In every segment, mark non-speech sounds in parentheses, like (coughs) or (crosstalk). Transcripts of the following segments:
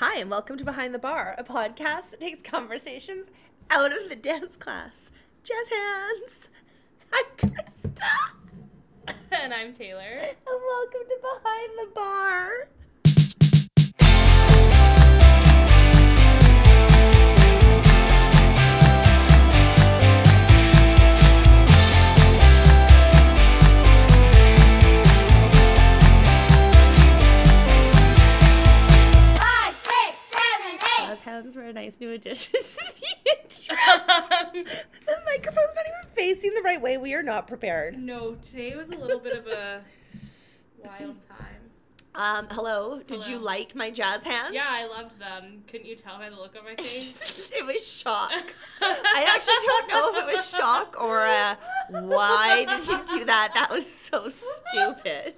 Hi, and welcome to Behind the Bar, a podcast that takes conversations out of the dance class. Jazz hands. I'm Krista, (laughs) and I'm Taylor. and welcome to Behind the Bar. Jazz were a nice new addition (laughs) to the intro. (laughs) the microphone's not even facing the right way. We are not prepared. no, today was a little bit of a wild time. Um, hello. Did you like my jazz hands? Yeah, I loved them. Couldn't you tell by the look on my face? (laughs) it was shock. I actually don't know if it was shock or uh, why did you do that? That was so stupid.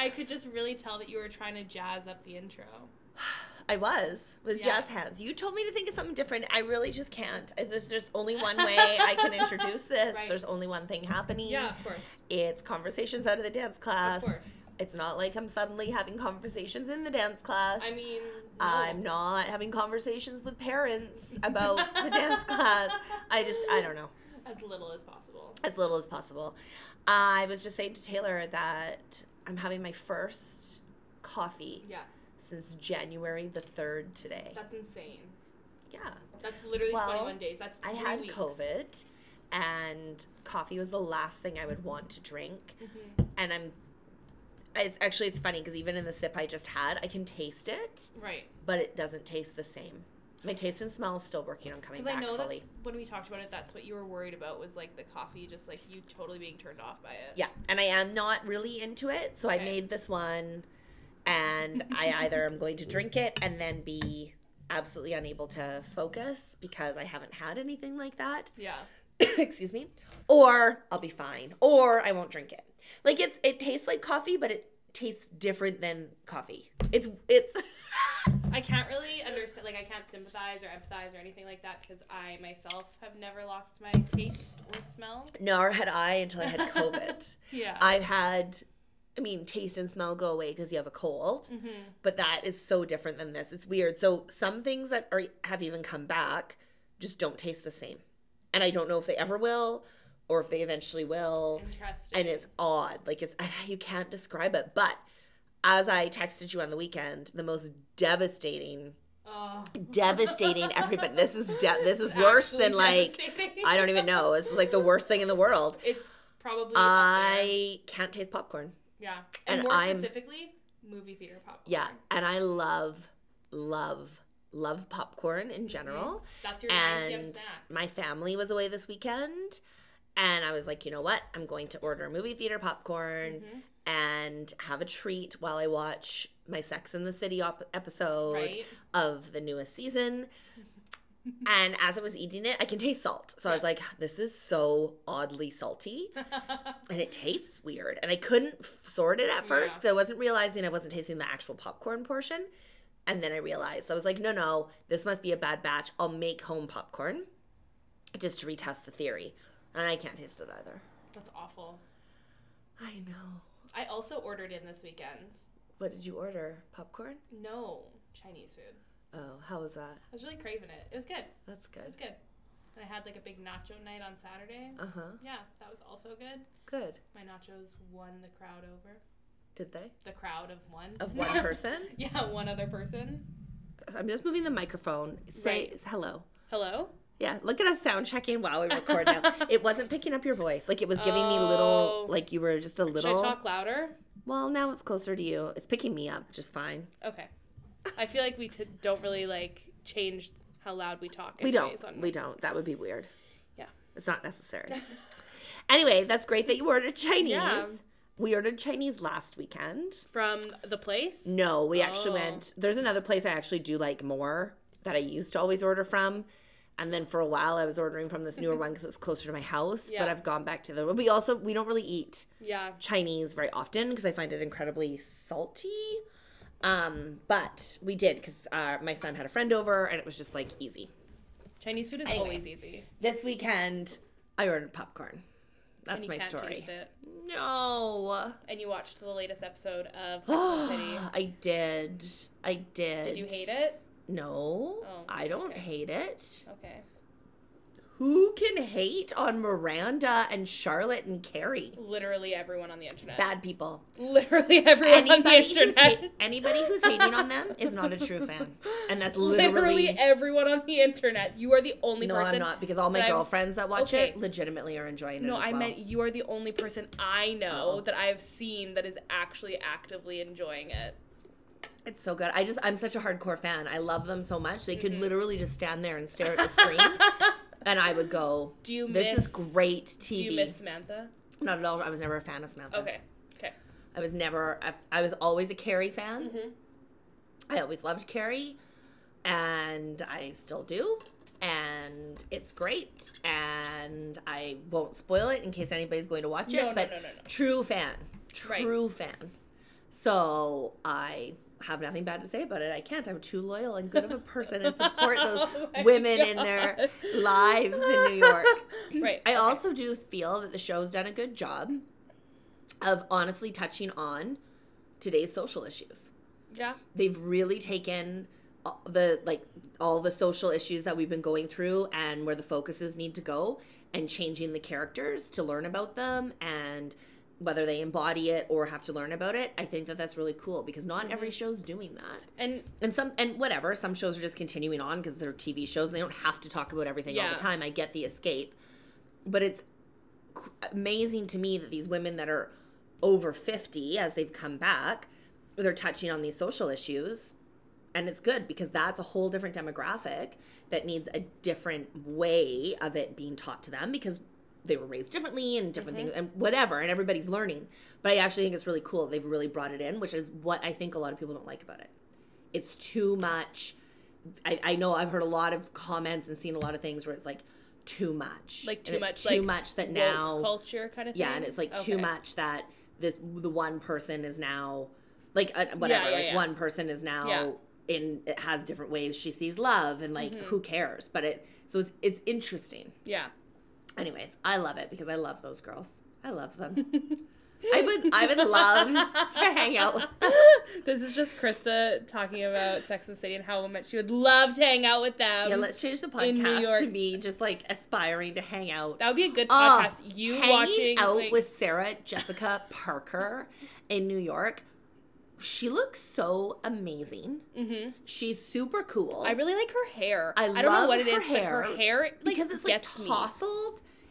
I could just really tell that you were trying to jazz up the intro. I was with Yeah. jazz hands. You told me to think of something different. I really just can't. There's just only one way (laughs) I can introduce this. Right. There's only one thing happening. Yeah, of course. It's conversations out of the dance class. Of course. It's not like I'm suddenly having conversations in the dance class. I mean, no. I'm not having conversations with parents about the dance class. I just, I don't know. (laughs) as little as possible. as little as possible. I was just saying to Taylor that I'm having my first coffee Yeah, since January the 3rd today. that's insane. Yeah. That's literally Well, 21 days. That's I had weeks. COVID and coffee was the last thing I would want to drink. Mhm. And I'm it's actually it's funny because even in the sip I just had, I can taste it, Right. but it doesn't taste the same. My taste and smell is still working on coming Because back I know fully. when we talked about it. That's what you were worried about was like the coffee, just like you totally being turned off by it. Yeah, and I am not really into it, so I made this one, and I (laughs) either am going to drink it and then be absolutely unable to focus because I haven't had anything like that. Yeah. (coughs) Excuse me. Or I'll be fine, or I won't drink it. Like it's it tastes like coffee, but it tastes different than coffee. It's it's. (laughs) I can't really understand, like, I can't sympathize or empathize or anything like that because I myself have never lost my taste or smell. Nor had I until I had COVID. (laughs) Yeah. I've had, I mean, taste and smell go away because you have a cold, Mm-hmm. but that is so different than this. It's weird. So some things that are have even come back just don't taste the same, and I don't know if they ever will or if they eventually will. Interesting. And it's odd, like it's you can't describe it. But as I texted you on the weekend, the most devastating, oh. devastating everybody. This is de- (laughs) this is It's worse than like. I don't even know. This is like the worst thing in the world. It's probably. I can't taste popcorn. Yeah. And, and more I'm- specifically, movie theater popcorn. Yeah, and I love, love, love popcorn in general. That's your 9 p.m. And my family was away this weekend, and I was like, you know what? I'm going to order movie theater popcorn Mm-hmm. And have a treat while I watch my Sex in the City op- episode Right. of the newest season. (laughs) and as I was eating it, I can taste salt. So I was like, this is so oddly salty (laughs) and it tastes weird. And I couldn't f- sort it at first, Yeah. so I wasn't realizing I wasn't tasting the actual popcorn portion. And then I realized I was like, no, no, this must be a bad batch. I'll make home popcorn just to retest the theory. And I can't taste it either. That's awful. I know. I also ordered in this weekend. What did you order? Popcorn? No Chinese food. Oh, how was that? I was really craving it. It was good. That's good. It was good. And I had like a big nacho night on Saturday. Uh huh. Yeah, that was also good. Good. My nachos won the crowd over. Did they? The crowd of one. Of (laughs) one person? yeah, one other person. I'm just moving the microphone. Say Right. hello. Hello? Yeah, look at us sound checking while we record now. (laughs) it wasn't picking up your voice. Like it was giving me little, Oh. like you were just a little. Should. I talk louder? Well, now it's closer to you. It's picking me up just fine. Okay. I feel like we t- don't really like change how loud we talk. We don't. on- We don't. That would be weird. Yeah. It's not necessary. (laughs) anyway, that's great that you ordered Chinese. Yeah. We ordered Chinese last weekend. From the place? No, we actually Oh. went. There's another place I actually do like more that I used to always order from. And then for a while, I was ordering from this newer (laughs) one because it was closer to my house. But I've gone back to the. We also we don't really eat Yeah. Chinese very often because I find it incredibly salty. Um, but we did because uh, my son had a friend over and it was just like easy. Chinese food is Anyway. always easy. This weekend, I ordered popcorn. That's my story. taste it. No. And you watched the latest episode of (gasps) Sex City. I did. I did. Did you hate it? No. Oh, I don't okay. hate it. Okay. Who can hate on Miranda and Charlotte and Carrie? Literally everyone on the internet. Bad people. Literally everyone on the Anybody who's, internet. ha- anybody who's hating on them is not a true (laughs) fan. And that's Literally, literally. everyone on the internet. You are the only no, person. I'm not because all my that I've- girlfriends that watch Okay. it legitimately are enjoying No, it No, I well. meant you are the only person I know Oh. that I've seen that is actually actively enjoying it. It's so good. I just I'm such a hardcore fan. I love them so much. They Mm-hmm. could literally just stand there and stare at the screen, (laughs) and I would go, Do you miss "This miss is great TV." Do you miss Samantha? Not at all. I was never a fan of Samantha. Okay. Okay. I was never. I, I was always a Carrie fan. Mm-hmm. I always loved Carrie, and I still do. And it's great, and I won't spoil it in case anybody's going to watch it. No, no, but no, no, no. true fan, Right. true fan. So I have nothing bad to say about it. I can't. I'm too loyal and good of a person and support (laughs) those Oh women in their lives in New York. (laughs) Right. I also do feel that the show's done a good job of honestly touching on today's social issues. Yeah. They've really taken the like all the social issues that we've been going through and where the focuses need to go and changing the characters to learn about them and whether they embody it or have to learn about it. I think that that's really cool because not every mm-hmm. show's doing that. And And some and whatever, some shows are just continuing on because they're TV shows and they don't have to talk about everything all the time. I get the escape. But it's amazing to me that these women that are over 50 as they've come back, they're touching on these social issues. And it's good because that's a whole different demographic that needs a different way of it being taught to them because they were raised differently and different things and whatever and everybody's learning. But I actually think it's really cool. They've really brought it in, which is what I think a lot of people don't like about it. It's too much. I, I know I've heard a lot of comments and seen a lot of things where it's like too much. like too much too like much that now culture kind of thing. yeah, and it's like too much that this the one person is now like uh, whatever. Yeah, yeah, like yeah. one person is now. Mm-hmm. in it has different ways she sees love and like who cares? But it so it's it's interesting. Yeah. Anyways, I love it because I love those girls. I love them. (laughs) I would I would love to hang out. with (laughs) This is just Krista talking about Sex and City and how much she would love to hang out with them. Yeah, let's change the podcast to me just like aspiring to hang out. that would be a good podcast. you hanging watching out like, with Sarah Jessica Parker in New York. She looks so amazing. Mhm. She's super cool. I really like her hair. I don't know what it is, hair but her hair like, because it's like gets me.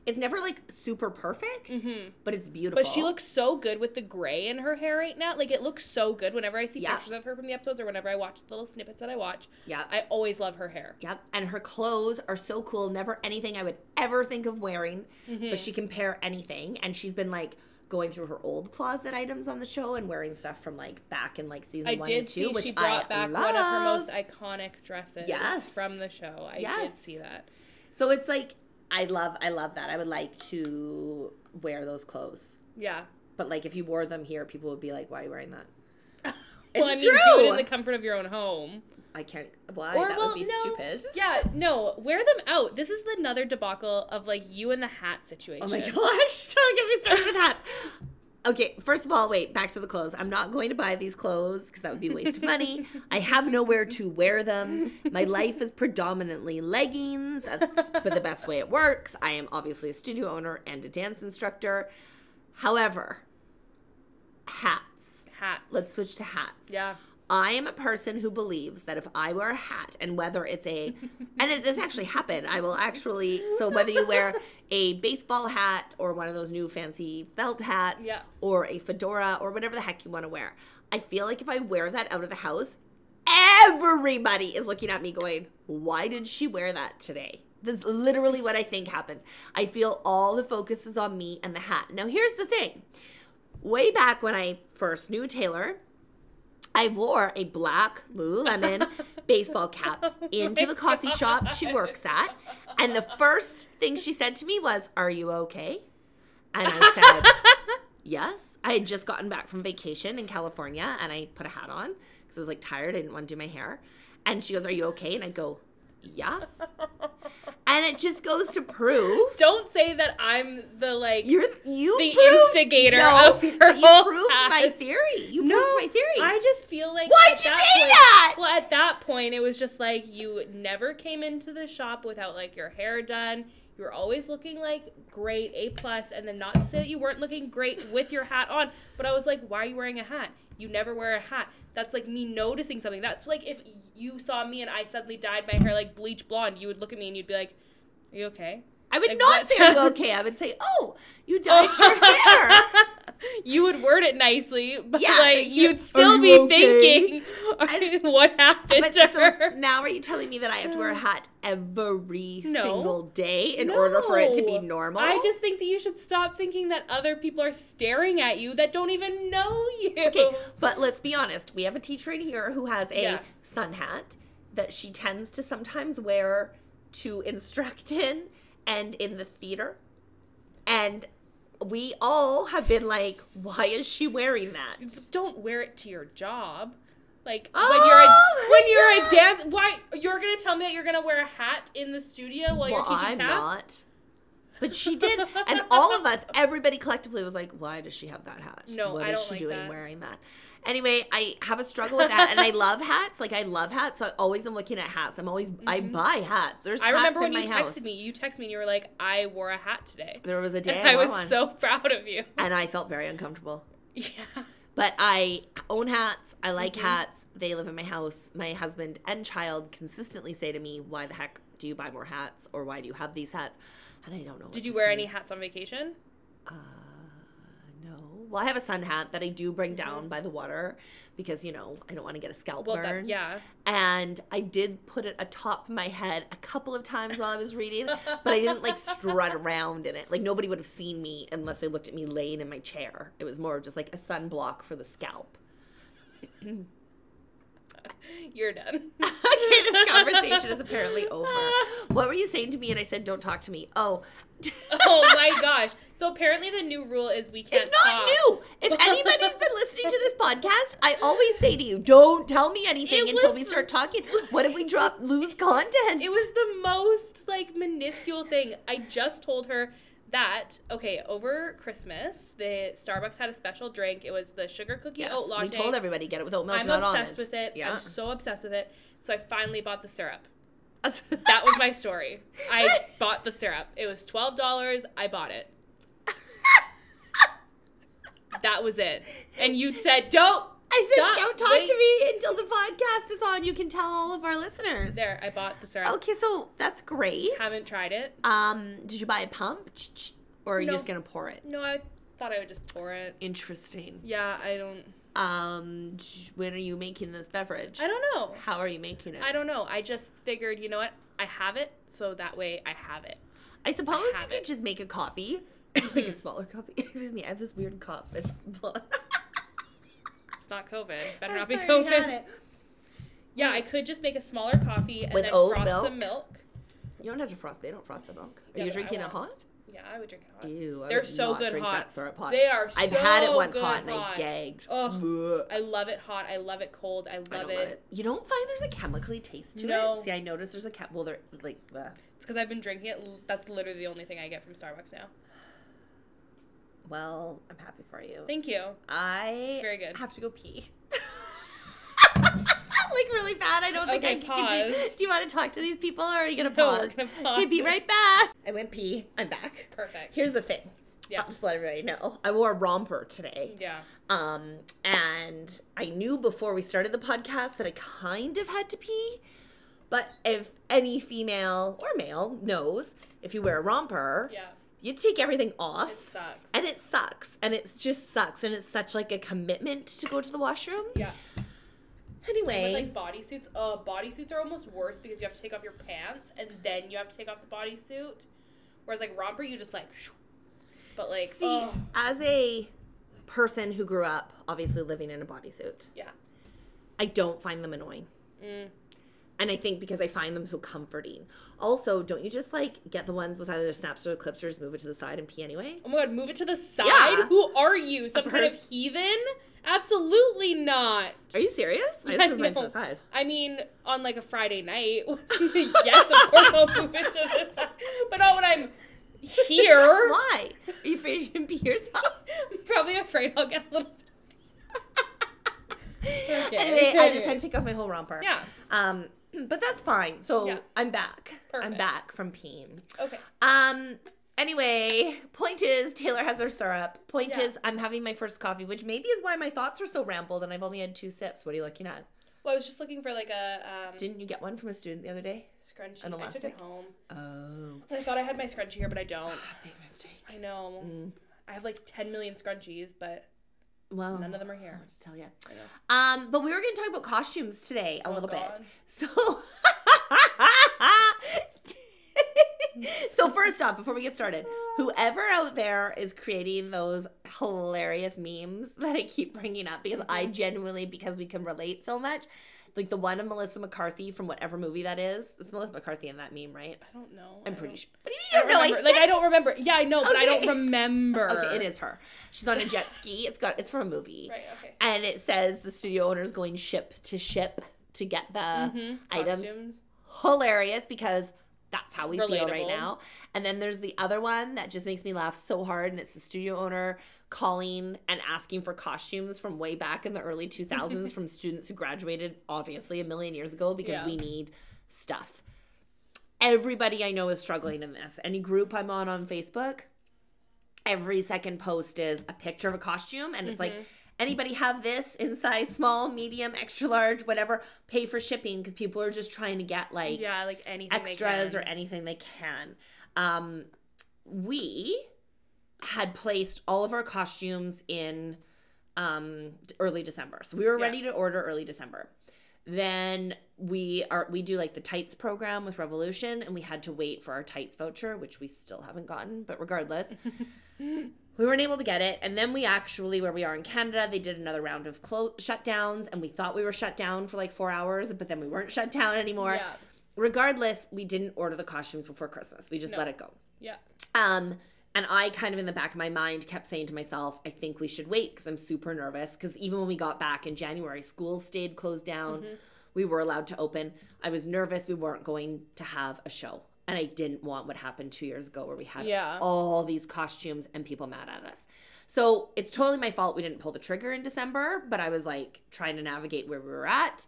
It's never like super perfect, Mhm. but it's beautiful. But she looks so good with the gray in her hair right now. Like it looks so good whenever I see Yeah. pictures of her from the episodes or whenever I watch the little snippets that I watch. yeah. I always love her hair. Yep. And her clothes are so cool. Never anything I would ever think of wearing. Mm-hmm. But she can pair anything. And she's been like going through her old closet items on the show and wearing stuff from like back in like season I one did and two, which she brought I back love. one of her most iconic dresses Yes. from the show. I did see that. So it's like I love I love that. I would like to wear those clothes. Yeah. But like if you wore them here, people would be like, "Why are you wearing that?" (laughs) well, I It's mean, do true. it in the comfort of your own home. I can't. Why? Or, that well, would be no. stupid. Yeah, no, wear them out. This is another debacle of like you and the hat situation. Oh my gosh! (laughs) Don't get me started with hats. (laughs) Okay, first of all, wait, back to the clothes. I'm not going to buy these clothes because that would be a waste of money. I have nowhere to wear them. My life is predominantly leggings, that's but the best way it works. I am obviously a studio owner and a dance instructor. However, hats. Hats. Let's switch to hats. Yeah. I am a person who believes that if I wear a hat and whether it's a, (laughs) and it, this actually happened, I will actually, so whether you wear a baseball hat or one of those new fancy felt hats Yeah. or a fedora or whatever the heck you want to wear, I feel like if I wear that out of the house, everybody is looking at me going, why did she wear that today? This is literally what I think happens. I feel all the focus is on me and the hat. Now, here's the thing. Way back when I first knew Taylor, I wore a black Lululemon (laughs) baseball cap oh into the coffee shop she works at. And the first thing she said to me was, Are you okay? And I said, (laughs) Yes. I had just gotten back from vacation in California and I put a hat on because I was like tired. I didn't want to do my hair. And she goes, Are you okay? And I go, Yeah. And it just goes to prove Don't say that I'm the like. you're you The proved- instigator no, of your you whole proved my theory. You no, proved my theory. I just feel like Why'd you say point, that? Well, at that point, it was just like you never came into the shop without like your hair done. You were always looking like great, A plus, and then not to say that you weren't looking great with your hat on, but I was like, why are you wearing a hat? You never wear a hat. That's like me noticing something. That's like if you saw me and I suddenly dyed my hair like bleach blonde, you would look at me and you'd be like, "Are you okay?" I would Like, not say happening? okay. I would say, oh, you dyed your (laughs) hair. (laughs) you would word it nicely, but Yeah, like you- you'd still are be okay? thinking, (laughs) "What happened But to so her?" now are you telling me that I have to wear a (sighs) hat every No. single day in order for it to be normal? I just think that you should stop thinking that other people are staring at you that don't even know you. Okay, but let's be honest. We have a teacher in here who has a Yeah. sun hat that she tends to sometimes wear to instruct (laughs) in and in the theater. And we all have been like, why is she wearing that? Don't wear it to your job. Like Oh, when you're a, oh, when you're God. a dance, why you're gonna tell me that you're gonna wear a hat in the studio while you're Well, teaching I'm tap? not. But she did. and all of us, everybody collectively was like, why does she have that hat? No, what I is she like doing that. wearing that? Anyway, I have a struggle with that, and I love hats. Like I love hats, so I always am looking at hats. I'm always I buy hats. There's Mm-hmm. I remember when you house. texted me. You texted me and you were like, "I wore a hat today." There was a (laughs) day I, I was one, so proud of you. and I felt very uncomfortable. (laughs) Yeah. But I own hats. I like Mm-hmm. hats. They live in my house. My husband and child consistently say to me, "Why the heck do you buy more hats, or why do you have these hats?" And I don't know. Did you wear say. any hats on vacation? Uh, no. Well, I have a sun hat that I do bring down by the water because, you know, I don't want to get a scalp Mm-hmm. Well, burn. that, yeah. And I did put it atop my head a couple of times while I was reading, (laughs) but I didn't like strut around in it. Like nobody would have seen me unless they looked at me laying in my chair. It was more just like a sunblock for the scalp. (clears throat) (laughs) You're done. (laughs) okay, this (laughs) conversation is apparently over. What were you saying to me? And I said, don't talk to me. Oh. oh my gosh. So apparently the new rule is we can't talk. It's not talk. new. If anybody's been listening to this podcast, I always say to you, don't tell me anything It until was- we start talking. What if we drop lose content? It was the most like minuscule thing. I just told her that okay, over Christmas, the Starbucks had a special drink. It was the sugar cookie Yes, oat latte. we told everybody get it with oat milk, I'm not obsessed almond. with it. Yeah. I'm so obsessed with it. So I finally bought the syrup. (laughs) That was my story. I bought the syrup. It was twelve dollars. I bought it. (laughs) That was it. And you said, "Don't." I said, Stop, don't talk wait. to me until the podcast is on. You can tell all of our listeners. There, I bought the syrup. Okay, so that's great. Haven't tried it. Um, did you buy a pump, or are you No. just gonna pour it? No, I thought I would just pour it. Interesting. Yeah, I don't. Um, when are you making this beverage? I don't know. How are you making it? I don't know. I just figured, you know what? I have it, so that way I have it. I suppose you have could it. just make a coffee, (coughs) like a smaller coffee. (laughs) Excuse me, I have this weird cough. It's (laughs) It's not COVID. Better not be I (laughs) already had COVID. Yeah, I could just make a smaller coffee and With then oat froth milk? some milk. You don't have to froth. They don't froth the milk. Are Yeah, you but I drinking it want- hot? Yeah, I would drink it hot. Ew, I They're would so not good drink hot. that syrup hot. They are I've had it so once good hot and I hot. gagged. Ugh. Blech. I love it hot. I love it cold. I love, I don't it. love it. You don't find there's a chemically taste to No. it. See, I noticed there's a chem. Well, they're like. bleh. It's because I've been drinking it. That's literally the only thing I get from Starbucks now. Well, I'm happy for you. Thank you. I it's very good. have to go pee. (laughs) like really bad. I don't think Okay, I can. Do, pause. do you want to talk to these people, or are you gonna (laughs) No, pause? we're gonna pause Okay, be it. right back. I went pee. I'm back. Perfect. Here's the thing. Yeah. I'll just let everybody know. I wore a romper today. Yeah. Um, and I knew before we started the podcast that I kind of had to pee. But if any female or male knows, if you wear a romper, Yeah. You take everything It off. sucks. And it sucks. And it just sucks. And it's such like a commitment to go to the washroom. yeah. Anyway. With like bodysuits, uh, bodysuits are almost worse because you have to take off your pants and then you have to take off the bodysuit. Whereas like romper, you just like, shoo. but like, See, oh, as a person who grew up obviously living in a bodysuit, yeah. I don't find them annoying. Mm. And I think because I find them so comforting. Also, don't you just like get the ones with either snaps or clips or just move it to the side and pee anyway? Oh my god, move it to the side. Yeah. Who are you? Some kind of heathen Absolutely not. Are you serious? I just moved mine to the side. I mean, on like a Friday night, (laughs) yes, of course I'll move it to the side. But not when I'm here. (laughs) Why? Are you afraid you can be yourself? (laughs) Probably afraid I'll get a little. Okay, anyway, I just had to take off my whole romper. Yeah. Um, (clears throat) but that's fine. So Yeah. I'm back. I'm back from peeing. Okay. Um. Anyway, point is Taylor has her syrup. Point Yeah. is I'm having my first coffee, which maybe is why my thoughts are so rambled, and I've only had two sips. What are you looking at? Well, I was just looking for like a um, Didn't you get one from a student the other day? scrunchie. an I took elastic? it home. Oh, I thought I had my scrunchie here, but I don't. big mistake. I know. Mm. I have like 10 million scrunchies, but Well, none of them are here. hard to tell you. I. Um, but we were going to talk about costumes today a Oh, little God. bit. So, (laughs) so first off, before we get started, whoever out there is creating those hilarious memes that I keep bringing up because I Mm-hmm. genuinely because we can relate so much, like the one of Melissa McCarthy from whatever movie that is. It's Melissa McCarthy in that meme, right? I don't know. I'm pretty sure. But you don't don't know. I remember. like I don't remember. Yeah, I know, but I don't remember. (laughs) Okay, it is her. She's on a jet ski. It's got. It's from a movie. Right. Okay. and it says the studio owner's going ship to ship to get the Mm-hmm. items. Costumes. Hilarious because that's how we feel right now. And then there's the other one that just makes me laugh so hard, and it's the studio owner calling and asking for costumes from way back in the early 2000s (laughs) from students who graduated obviously a million years ago because Yeah. we need stuff. Everybody I know is struggling in this. Any group I'm on on Facebook, every second post is a picture of a costume and it's like Mm-hmm. anybody have this in size small medium extra large whatever pay for shipping because people are just trying to get like Yeah, like anything. extras or anything they can um we had placed all of our costumes in um early december so we were Yeah. ready to order early december then we are we do like the tights program with revolution and we had to wait for our tights voucher which we still haven't gotten but regardless (laughs) we weren't able to get it and then we actually where we are in canada they did another round of clo- shutdowns and we thought we were shut down for like four hours but then we weren't shut down anymore Yeah. regardless we didn't order the costumes before christmas we just No. let it go Yeah. um and i kind of in the back of my mind kept saying to myself i think we should wait because i'm super nervous. Because even when we got back in january schools stayed closed down. Mm-hmm. we were allowed to open. I was nervous we weren't going to have a show. And i didn't want what happened two years ago where we had Yeah. all these costumes and people mad at us. So it's totally my fault we didn't pull the trigger in december but i was like trying to navigate where we were at.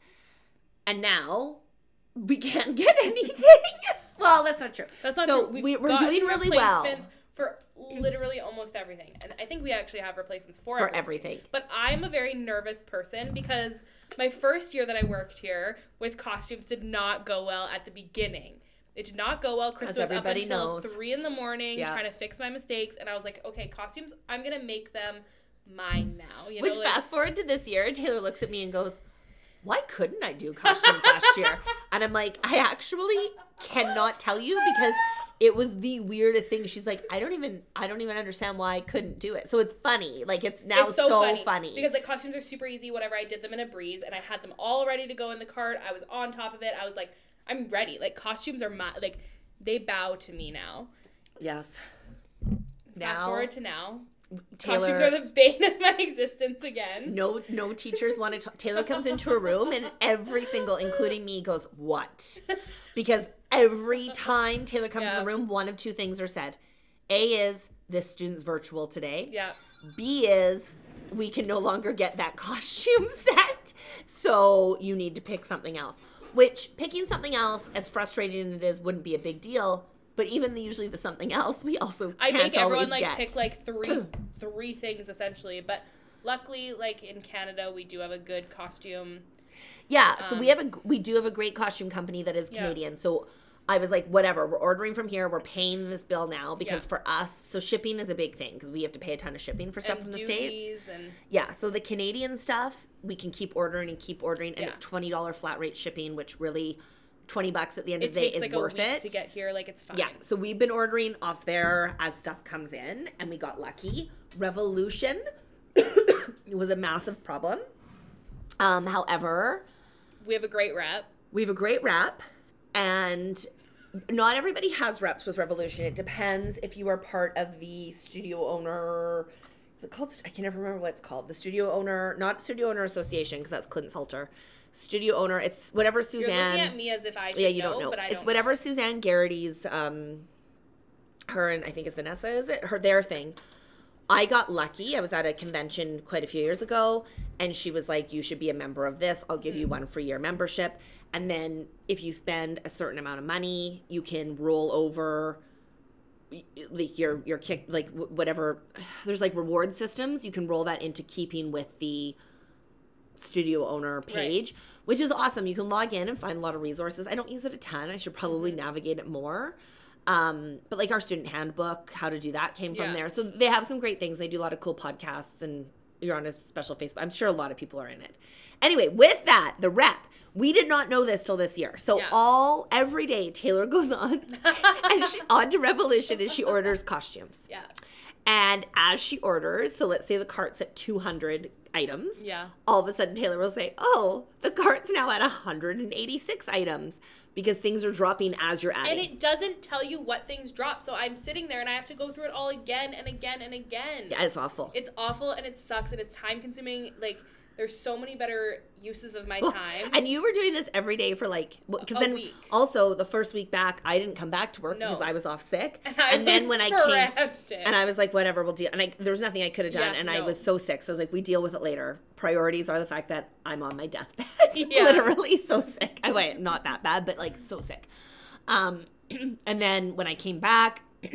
And now we can't get (laughs) anything. Well that's not true. That's not so true. We've we, we're doing really well For literally almost everything. And I think we actually have replacements for, for everything. everything But I'm a very nervous person because my first year that I worked here with costumes did not go well at the beginning. It did not go well. Chris As was up until knows. three in the morning Yeah. trying to fix my mistakes, and I was like, okay, costumes, I'm gonna make them mine now. You Which know, like- fast forward to this year, Taylor looks at me and goes, Why couldn't I do costumes last year? (laughs) And I'm like, I actually cannot tell you because it was the weirdest thing. She's like, I don't even I don't even understand why I couldn't do it. So it's funny. Like it's now it's so, so, funny. because like costumes are super easy. Whatever, I did them in a breeze, and I had them all ready to go in the cart. I was on top of it. I was like, I'm ready. Like costumes are my like they bow to me now. yes. Now, Fast forward to now, Taylor costumes are the bane of my existence again. no no teachers want to talk. Taylor comes into a room and every single including me goes what (laughs) because every time taylor comes in the room one of two things are said a is this student's virtual today Yeah, b is we can no longer get that (laughs) costume set so you need to pick something else which picking something else as frustrating as it is wouldn't be a big deal but even the, usually the something else we also I can't make everyone like get pick like three (clears throat) three things essentially, but luckily, like in Canada, we do have a good costume. Yeah, so we have a we do have a great costume company that is Um, Yeah. Canadian. So I was like, whatever, we're ordering from here. We're paying this bill now because Yeah. for us, so shipping is a big thing because we have to pay a ton of shipping for stuff and from the states. and Yeah, so the Canadian stuff we can keep ordering and keep ordering, and Yeah. it's twenty dollar flat rate shipping, which really twenty bucks at the end it of the day is like worth a week it. to get here. Like it's fine. Yeah, so we've been ordering off there as stuff comes in, and we got lucky. Revolution (coughs) was a massive problem. Um, however, we have a great rep. we have a great rep and not everybody has reps with revolution it depends if you are part of the studio owner Is it called? I can never remember what it's called. The studio owner, not studio owner association, because that's Clint Salter. Studio owner. It's whatever You're Suzanne. looking at me as if I yeah, you know, don't know. but I it's don't. whatever Suzanne Garrity's. Um, her and I think it's Vanessa. Is it her their thing? I got lucky. I was at a convention quite a few years ago, and she was like, "You should be a member of this. I'll give you mm. one free year membership, and then if you spend a certain amount of money, you can roll over." like your your kick like whatever (sighs) there's like reward systems. You can roll that into keeping with the studio owner page which is awesome. You can log in and find a lot of resources. I don't use it a ton. I should probably mm-hmm. navigate it more um, but like our student handbook how to do that came from Yeah. there so they have some great things they do a lot of cool podcasts and you're on a special facebook i'm sure a lot of people are in it anyway with that the rep we did not know this till this year so Yeah. all every day taylor goes on (laughs) and she's on to revolution and she orders costumes Yeah. and as she orders, so let's say the cart's at 200 items. Yeah. All of a sudden, Taylor will say, Oh, the cart's now at 186 items because things are dropping as you're adding. And it doesn't tell you what things drop. So I'm sitting there and I have to go through it all again and again and again. yeah, it's awful. It's awful and it sucks and it's time consuming. Like, there's so many better uses of my time. and you were doing this every day for like, because then week. also the first week back, I didn't come back to work No. because I was off sick. (laughs) And I then when I came, and I was like, whatever, we'll deal. And I, there was nothing I could have done. Yeah, and I was so sick. So I was like, we deal with it later. Priorities are the fact that I'm on my deathbed. (laughs) (laughs) Yeah. Literally so sick. I wait, not that bad, but like so sick. Um, (clears throat) and then when I came back, (clears throat)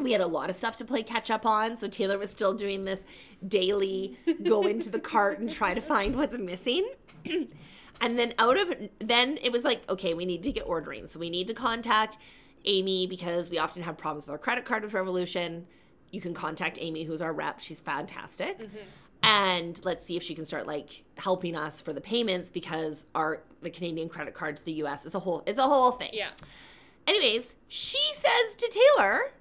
we had a lot of stuff to play catch up on. So Taylor was still doing this daily go into the cart and try to find what's missing. (clears throat) and then out of then it was like, okay, we need to get ordering. So we need to contact Amy because we often have problems with our credit card with Revolution. You can contact Amy, who's our rep. She's fantastic. And let's see if she can start like helping us for the payments because our the Canadian credit card to the US is a whole it's a whole thing. yeah. Anyways, she says to Taylor,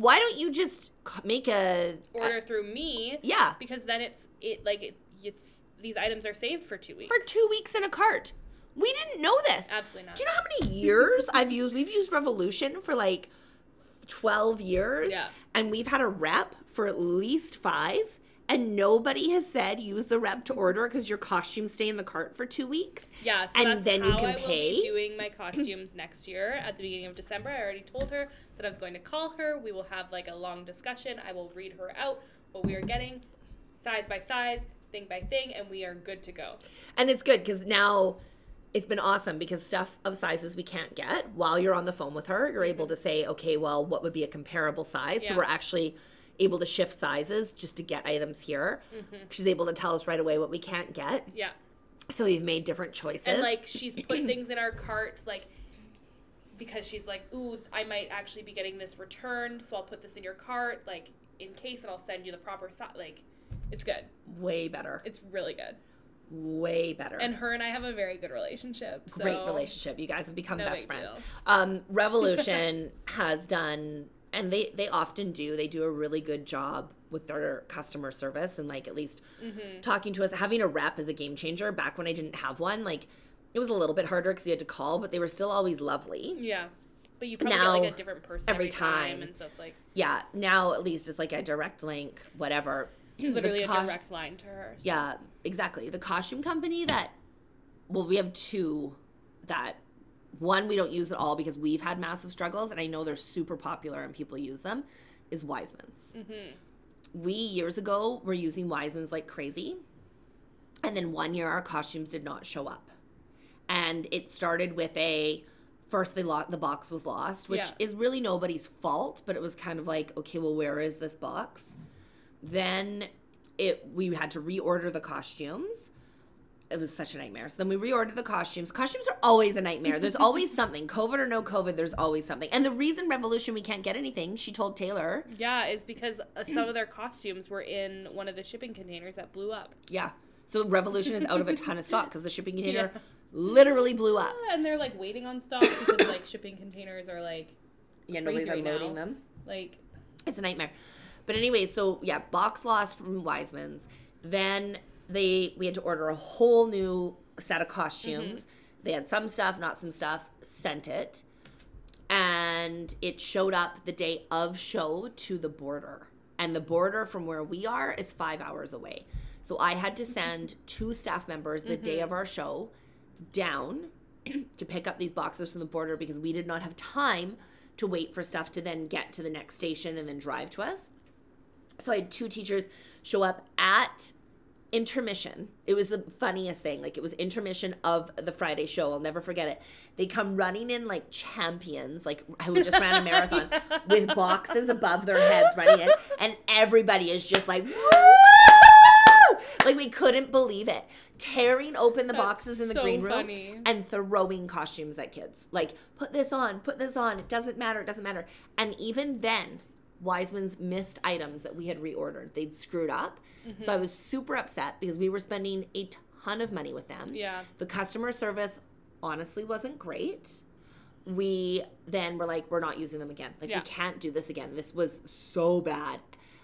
"Why don't you just make a Order through me. yeah Because then it's, it like, it, it's, these items are saved for two weeks. for two weeks in a cart?" We didn't know this. Absolutely not. Do you know how many years I've used? We've used Revolution for like twelve years, Yeah. and we've had a rep for at least five. And nobody has said use the rep to order because your costumes stay in the cart for two weeks. Yeah, so And then you can I pay? be doing my (laughs) costumes next year at the beginning of December. I already told her that I was going to call her. We will have like a long discussion. I will read her out what we are getting, size by size, thing by thing, and we are good to go. And it's good because now it's been awesome because stuff of sizes we can't get while you're on the phone with her, you're able mm-hmm. to say, okay, well, what would be a comparable size? Yeah. So we're actually able to shift sizes just to get items here. Mm-hmm. She's able to tell us right away what we can't get. Yeah. So we've made different choices. And like she's put things in our cart like because she's like, "Ooh, I might actually be getting this returned, so I'll put this in your cart like in case and I'll send you the proper size." Like it's good. way better. It's really good. Way better. And her and I have a very good relationship. So Great relationship. You guys have become No best friends. Um, (laughs) Revolution has done, and they they often do. They do a really good job with their customer service and like at least Mm-hmm. talking to us. Having a rep is a game changer. Back when I didn't have one, like it was a little bit harder because you had to call, but they were still always lovely. Yeah. But you probably Now, get like a different person every every, time. time. and so it's like Yeah, now at least it's like a direct link, whatever. (clears throat) Literally a direct line to her. so- Yeah, exactly. The costume company that, well, we have two that one we don't use at all because we've had massive struggles, and I know they're super popular and people use them. Is Weissman's. Mm-hmm. We years ago were using Weissman's like crazy, and then one year our costumes did not show up, and it started with a first they lo- the box was lost, which Yeah. is really nobody's fault, but it was kind of like okay, well, where is this box? Then it we had to reorder the costumes. It was such a nightmare. So then we reordered the costumes. Costumes are always a nightmare. There's (laughs) always something. COVID or no COVID, there's always something. And the reason Revolution we can't get anything, she told Taylor, Yeah, is because uh, some of their costumes were in one of the shipping containers that blew up. yeah. So Revolution is out of a ton of stock because the shipping (laughs) container Yeah. literally blew up. And they're like waiting on stock because like shipping containers are like Yeah, nobody's right unloading now. them. like It's a nightmare. But anyway, so yeah, box lost from Weissman's. Then they we had to order a whole new set of costumes. Mm-hmm. They had some stuff, not some stuff. Sent it, and it showed up the day of show to the border. and the border from where we are is five hours away. So I had to send (laughs) two staff members the day mm-hmm. of our show down (clears throat) to pick up these boxes from the border because we did not have time to wait for stuff to then get to the next station and then drive to us. So I had two teachers show up at intermission. It was the funniest thing. Like it was intermission of the Friday show. I'll never forget it. They come running in like champions, like who just ran a marathon (laughs) with boxes above their heads running in, and everybody is just like, Woo! like we couldn't believe it. Tearing open the That's boxes in the so green room funny. and throwing costumes at kids. Like, put this on, put this on. It doesn't matter. It doesn't matter. And even then, Weissman's missed items that we had reordered. They'd screwed up. Mm-hmm. So I was super upset because we were spending a ton of money with them. Yeah. The customer service honestly wasn't great. We then were like, we're not using them again. Like, Yeah. we can't do this again. This was so bad.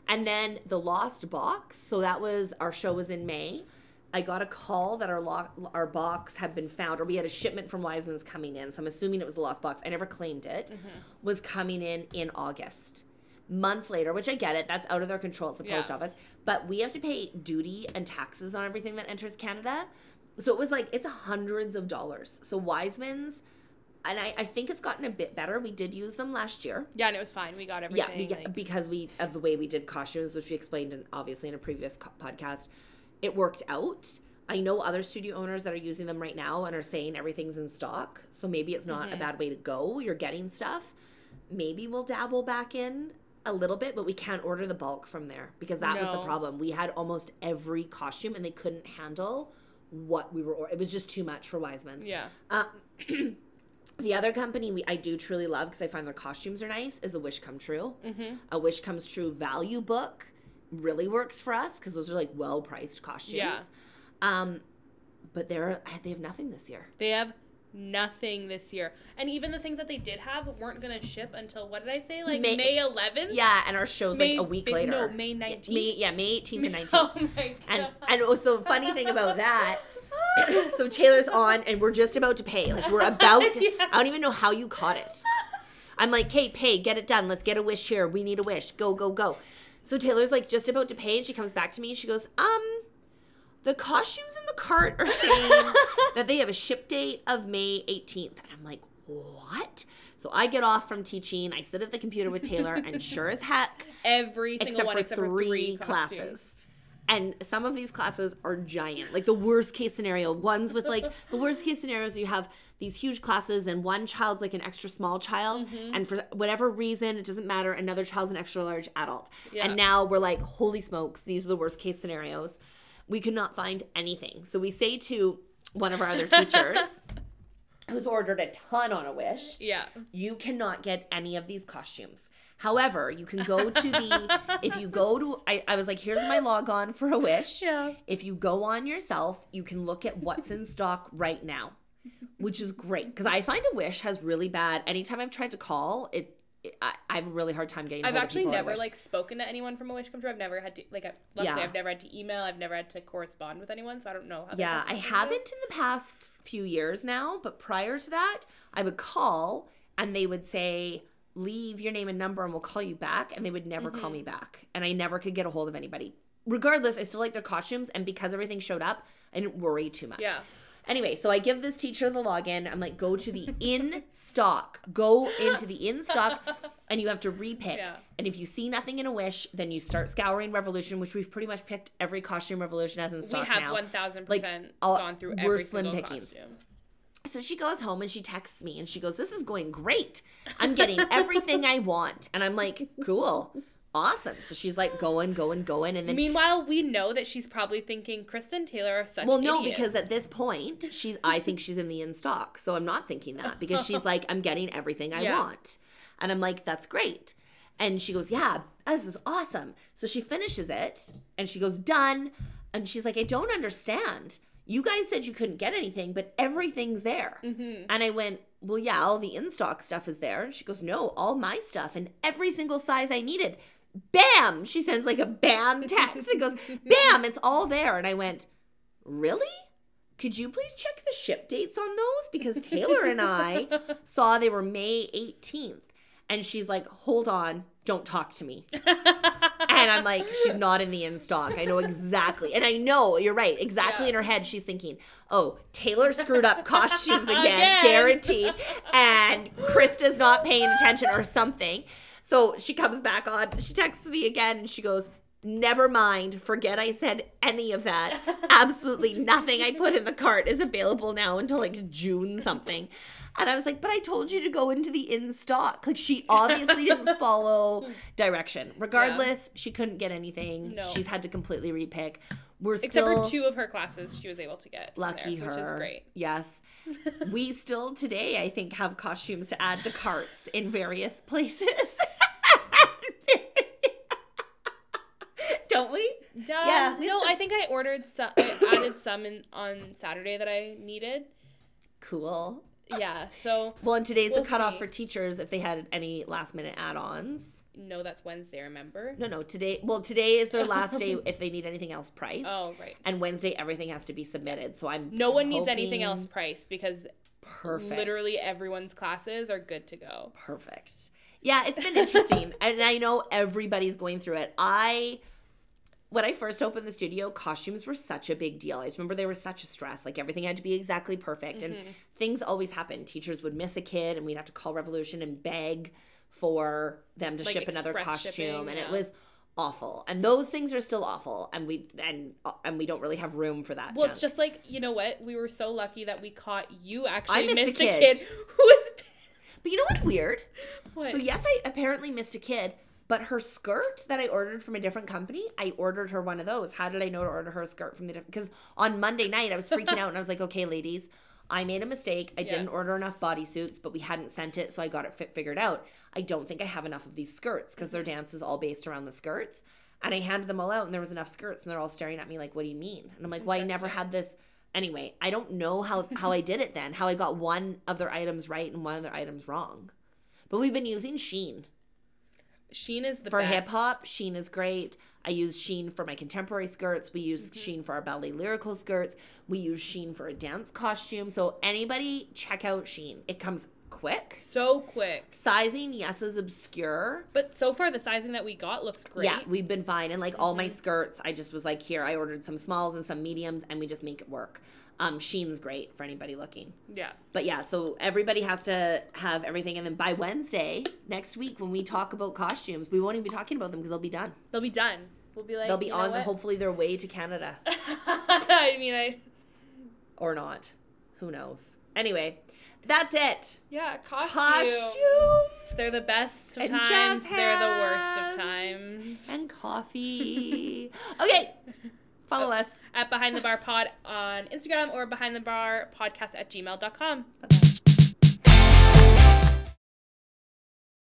And then the lost box. So that was our show was in May. I got a call that our lo- our box had been found, or we had a shipment from Weissman's coming in. So I'm assuming it was the lost box. I never claimed it. Was coming in in August. Months later, which I get it, that's out of their control. It's the Yeah. post office, but we have to pay duty and taxes on everything that enters Canada. So it was like it's hundreds of dollars. So Weissman's, and I, I think it's gotten a bit better. We did use them last year. Yeah, and it was fine. We got Yeah, everything. beca- like- because we of the way we did costumes, which we explained in obviously in a previous co- podcast, it worked out. I know other studio owners that are using them right now and are saying everything's in stock, so maybe it's not Mm-hmm. a bad way to go. You're getting stuff. Maybe we'll dabble back in a little bit, but we can't order the bulk from there because that was the problem. We had almost every costume and they couldn't handle what we were. Or- it was just too much for Weissman's. yeah. Uh, (clears throat) the other company we I do truly love because I find their costumes are nice is a Wish Come True. Mm-hmm. A Wish Comes True value book really works for us because those are like well priced costumes. Yeah. Um, but they're they have nothing this year. They have nothing this year. And even the things that they did have weren't going to ship until, what did I say? Like May- May, 11th? Yeah, and our show's May like a week later. no, May 19th? May, yeah, May 18th and 19th. (laughs) Oh my God. And and also funny thing about (laughs) that. (clears throat) so Taylor's on, and we're just about to pay. Like we're about. To, (laughs) Yeah. I don't even know how you caught it. I'm like, Kate, pay, get it done. Let's get a wish here. We need a wish. Go, go, go. So Taylor's like just about to pay, and she comes back to me. and She goes, um, the costumes in the cart are saying (laughs) that they have a ship date of May 18th, and I'm like, what? So I get off from teaching. I sit at the computer with Taylor, and sure as heck, Every single except one for except three, for three classes. costumes. And some of these classes are giant. Like the worst case scenario, ones with like (laughs) the worst case scenarios, you have these huge classes and one child's like an extra small child. Mm-hmm. And for whatever reason, it doesn't matter, another child's an extra large adult. Yeah. And now we're like, holy smokes, these are the worst case scenarios. We could not find anything. So we say to one of our other teachers (laughs) who's ordered a ton on a wish Yeah. you cannot get any of these costumes. However, you can go to the (laughs) if you go to I, I was like, here's my log on for a wish. Yeah. If you go on yourself, you can look at what's in stock right now. Which is great. Because I find a wish has really bad anytime I've tried to call, it, it I, I have a really hard time getting I've actually never like spoken to anyone from a Wish Come True. I've never had to like. I've, luckily, Yeah. I've never had to email. I've never had to correspond with anyone, so I don't know how. Yeah, I haven't is. in the past few years now, but prior to that, I would call and they would say, Leave your name and number and we'll call you back. And they would never call me Mm-hmm. back. And I never could get a hold of anybody. Regardless, I still like their costumes. And because everything showed up, I didn't worry too much. Yeah. Anyway, so I give this teacher the login. I'm like, go to the in stock. Go into the in stock and you have to repick. Yeah. And if you see nothing in a wish, then you start scouring Revolution, which we've pretty much picked every costume Revolution has in stock. We have now. one thousand Like, percent gone through we're every slim single pickings. costume. So she goes home and she texts me and she goes, This is going great. I'm getting everything I want. And I'm like, Cool. Awesome. So she's like going, going, going. And then, Meanwhile, we know that she's probably thinking Kristen Taylor are such. well, no, idiots. because at this point, she's, I think she's in the in stock. So I'm not thinking that because she's (laughs) like, I'm getting everything I Yeah. want. And I'm like, That's great. And she goes, Yeah, this is awesome. So she finishes it and she goes, Done. And she's like, I don't understand. You guys said you couldn't get anything, but everything's there. Mm-hmm. And I went, Well, yeah, all the in stock stuff is there. And she goes, No, all my stuff and every single size I needed. Bam! She sends like a bam (laughs) text and goes, Bam, it's all there. And I went, Really? Could you please check the ship dates on those? Because Taylor and I (laughs) saw they were May 18th. And she's like, Hold on, don't talk to me. (laughs) and I'm like, she's not in the in stock. I know exactly. And I know, you're right. Exactly Yeah. in her head, she's thinking, oh, Taylor screwed up costumes again, Again. guaranteed. And Krista's not paying attention or something. So she comes back on. She texts me again and she goes, Never mind. Forget I said any of that. (laughs) Absolutely nothing I put in the cart is available now until like June something. And I was like, but I told you to go into the in stock. Like she obviously (laughs) didn't follow direction. Regardless, she couldn't get anything. No. She's had to completely repick. We're Except still for two of her classes, she was able to get. lucky there, her. Which is great. Yes. We still today, I think, have costumes to add to carts in various places. (laughs) Don't we? Yeah. Yeah, we no, some- I think I ordered some. I added some in on Saturday that I needed. Cool. Yeah. So Well, and today's We'll the cutoff see. for teachers if they had any last minute add ons. No, that's Wednesday. Remember? No, no, today, well, today is their last day (laughs) if they need anything else priced. Oh, right. And Wednesday, everything has to be submitted. So I'm No one needs anything else priced because Perfect. literally everyone's classes are good to go. Perfect. Yeah, it's been interesting. (laughs) and I know everybody's going through it. I when I first opened the studio, costumes were such a big deal. I just remember they were such a stress. Like everything had to be exactly perfect. And mm-hmm. things always happened. Teachers would miss a kid and we'd have to call Revolution and beg for them to Like ship another costume. shipping, and it was awful. And those things are still awful. And we and and we don't really have room for that. Well, it's just like you know what? We were so lucky that we caught you actually missed a missed, a kid. kid. who was. (laughs) But you know what's weird? What? So yes, I apparently missed a kid, but her skirt that I ordered from a different company, I ordered her one of those. How did I know to order her a skirt from the different? Because on Monday night I was freaking (laughs) out and I was like, okay, ladies, I made a mistake. I Yeah. didn't order enough bodysuits, but we hadn't sent it, so I got it fit figured out. I don't think I have enough of these skirts because their mm-hmm. dance is all based around the skirts. And I handed them all out, and there was enough skirts, and they're all staring at me like, "What do you mean?" And I'm like, "Well, I never had this." Anyway, I don't know how how I did it then. How I got one of their items right and one of their items wrong. But we've been using Shein Shein is the for hip hop. Shein is great. I use Shein for my contemporary skirts. We use mm-hmm. Shein for our ballet lyrical skirts. We use Shein for a dance costume. So anybody check out Shein. It comes quick. So quick, Sizing, yes, is obscure. but so far the sizing that we got looks great. Yeah, we've been fine. And like all my mm-hmm. skirts, I just was like, here, I ordered some smalls and some mediums, and we just make it work. Um, Shein's great for anybody looking. yeah. But yeah, so everybody has to have everything. And then by Wednesday, next week, when we talk about costumes, we won't even be talking about them because they'll be done. They'll be done. We'll be like They'll be on hopefully their way to Canada (laughs) I mean, I or not. Who knows? Anyway, that's it. yeah, costumes. Costumes They're the best of And times. They're the worst of times. and coffee. (laughs) okay, follow us. At Behind the Bar Pod on Instagram or Behind the Bar Podcast at gmail.com. Bye.